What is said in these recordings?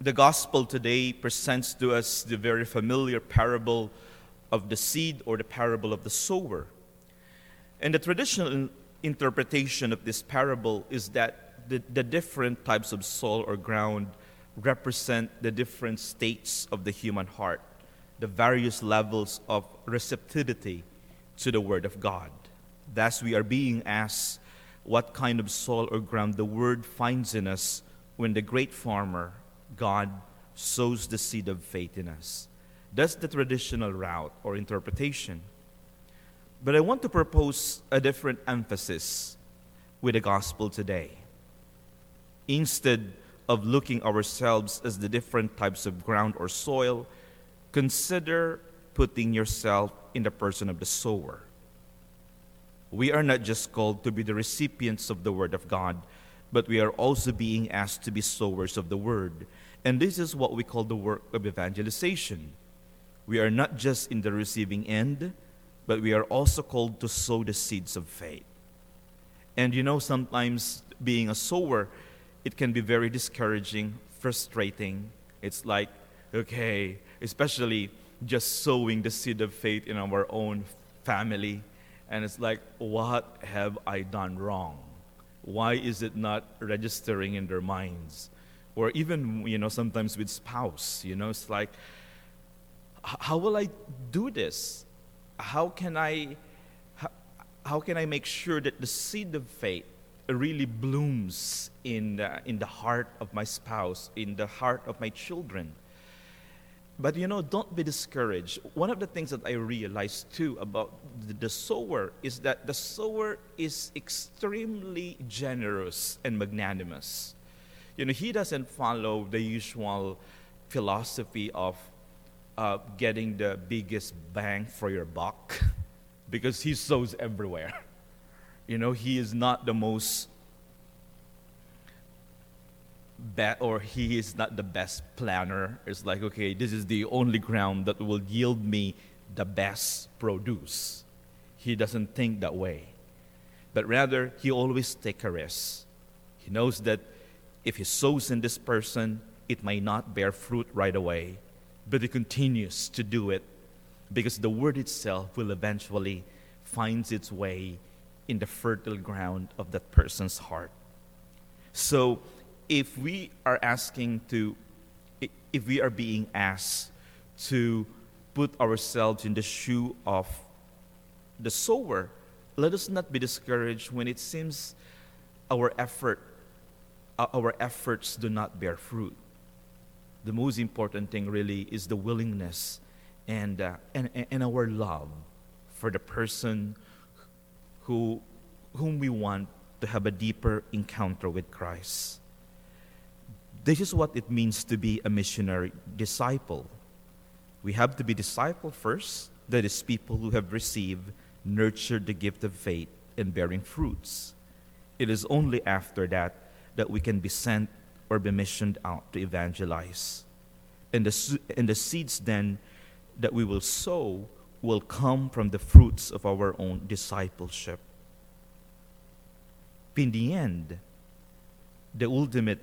The gospel today presents to us the very familiar parable of the seed or the parable of the sower. And the traditional interpretation of this parable is that the, the different types of soil or ground represent the different states of the human heart, the various levels of receptivity to the Word of God. Thus, we are being asked what kind of soil or ground the Word finds in us when the great farmer, God, sows the seed of faith in us. That's the traditional route or interpretation. But I want to propose a different emphasis with the gospel today. Instead of looking ourselves as the different types of ground or soil, consider putting yourself in the person of the sower. We are not just called to be the recipients of the Word of God, but we are also being asked to be sowers of the Word. And this is what we call the work of evangelization. We are not just in the receiving end, but we are also called to sow the seeds of faith. And you know, sometimes being a sower, it can be very discouraging, frustrating. It's like, okay, especially just sowing the seed of faith in our own family. And it's like, what have I done wrong? Why is it not registering in their minds? Or even, you know, sometimes with spouse, you know, it's like, how will I do this? How can I, how, how can I make sure that the seed of faith really blooms in the, in the heart of my spouse, in the heart of my children? But you know, don't be discouraged. One of the things that I realized too about the, sower is that the sower is extremely generous and magnanimous. You know, he doesn't follow the usual philosophy of uh, getting the biggest bang for your buck because he sows everywhere. You know, he is not the most bet or he is not the best planner. It's like, okay, this is the only ground that will yield me the best produce. He doesn't think that way. But rather, he always takes a risk. He knows that if he sows in this person, it may not bear fruit right away but he continues to do it because the word itself will eventually find its way in the fertile ground of that person's heart. So, if we are asking to, if we are being asked to put ourselves in the shoe of the sower, let us not be discouraged when it seems our effort, our efforts do not bear fruit the most important thing really is the willingness and, uh, and, and our love for the person who, whom we want to have a deeper encounter with Christ. This is what it means to be a missionary disciple. We have to be disciple first, that is, people who have received, nurtured the gift of faith, and bearing fruits. It is only after that that we can be sent or be missioned out to evangelize. And the, and the seeds then that we will sow will come from the fruits of our own discipleship. In the end, the ultimate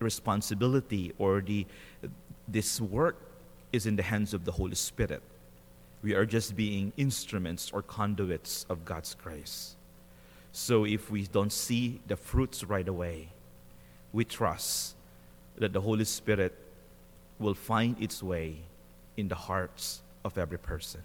responsibility or the, this work is in the hands of the Holy Spirit. We are just being instruments or conduits of God's grace. So if we don't see the fruits right away, we trust that the Holy Spirit will find its way in the hearts of every person.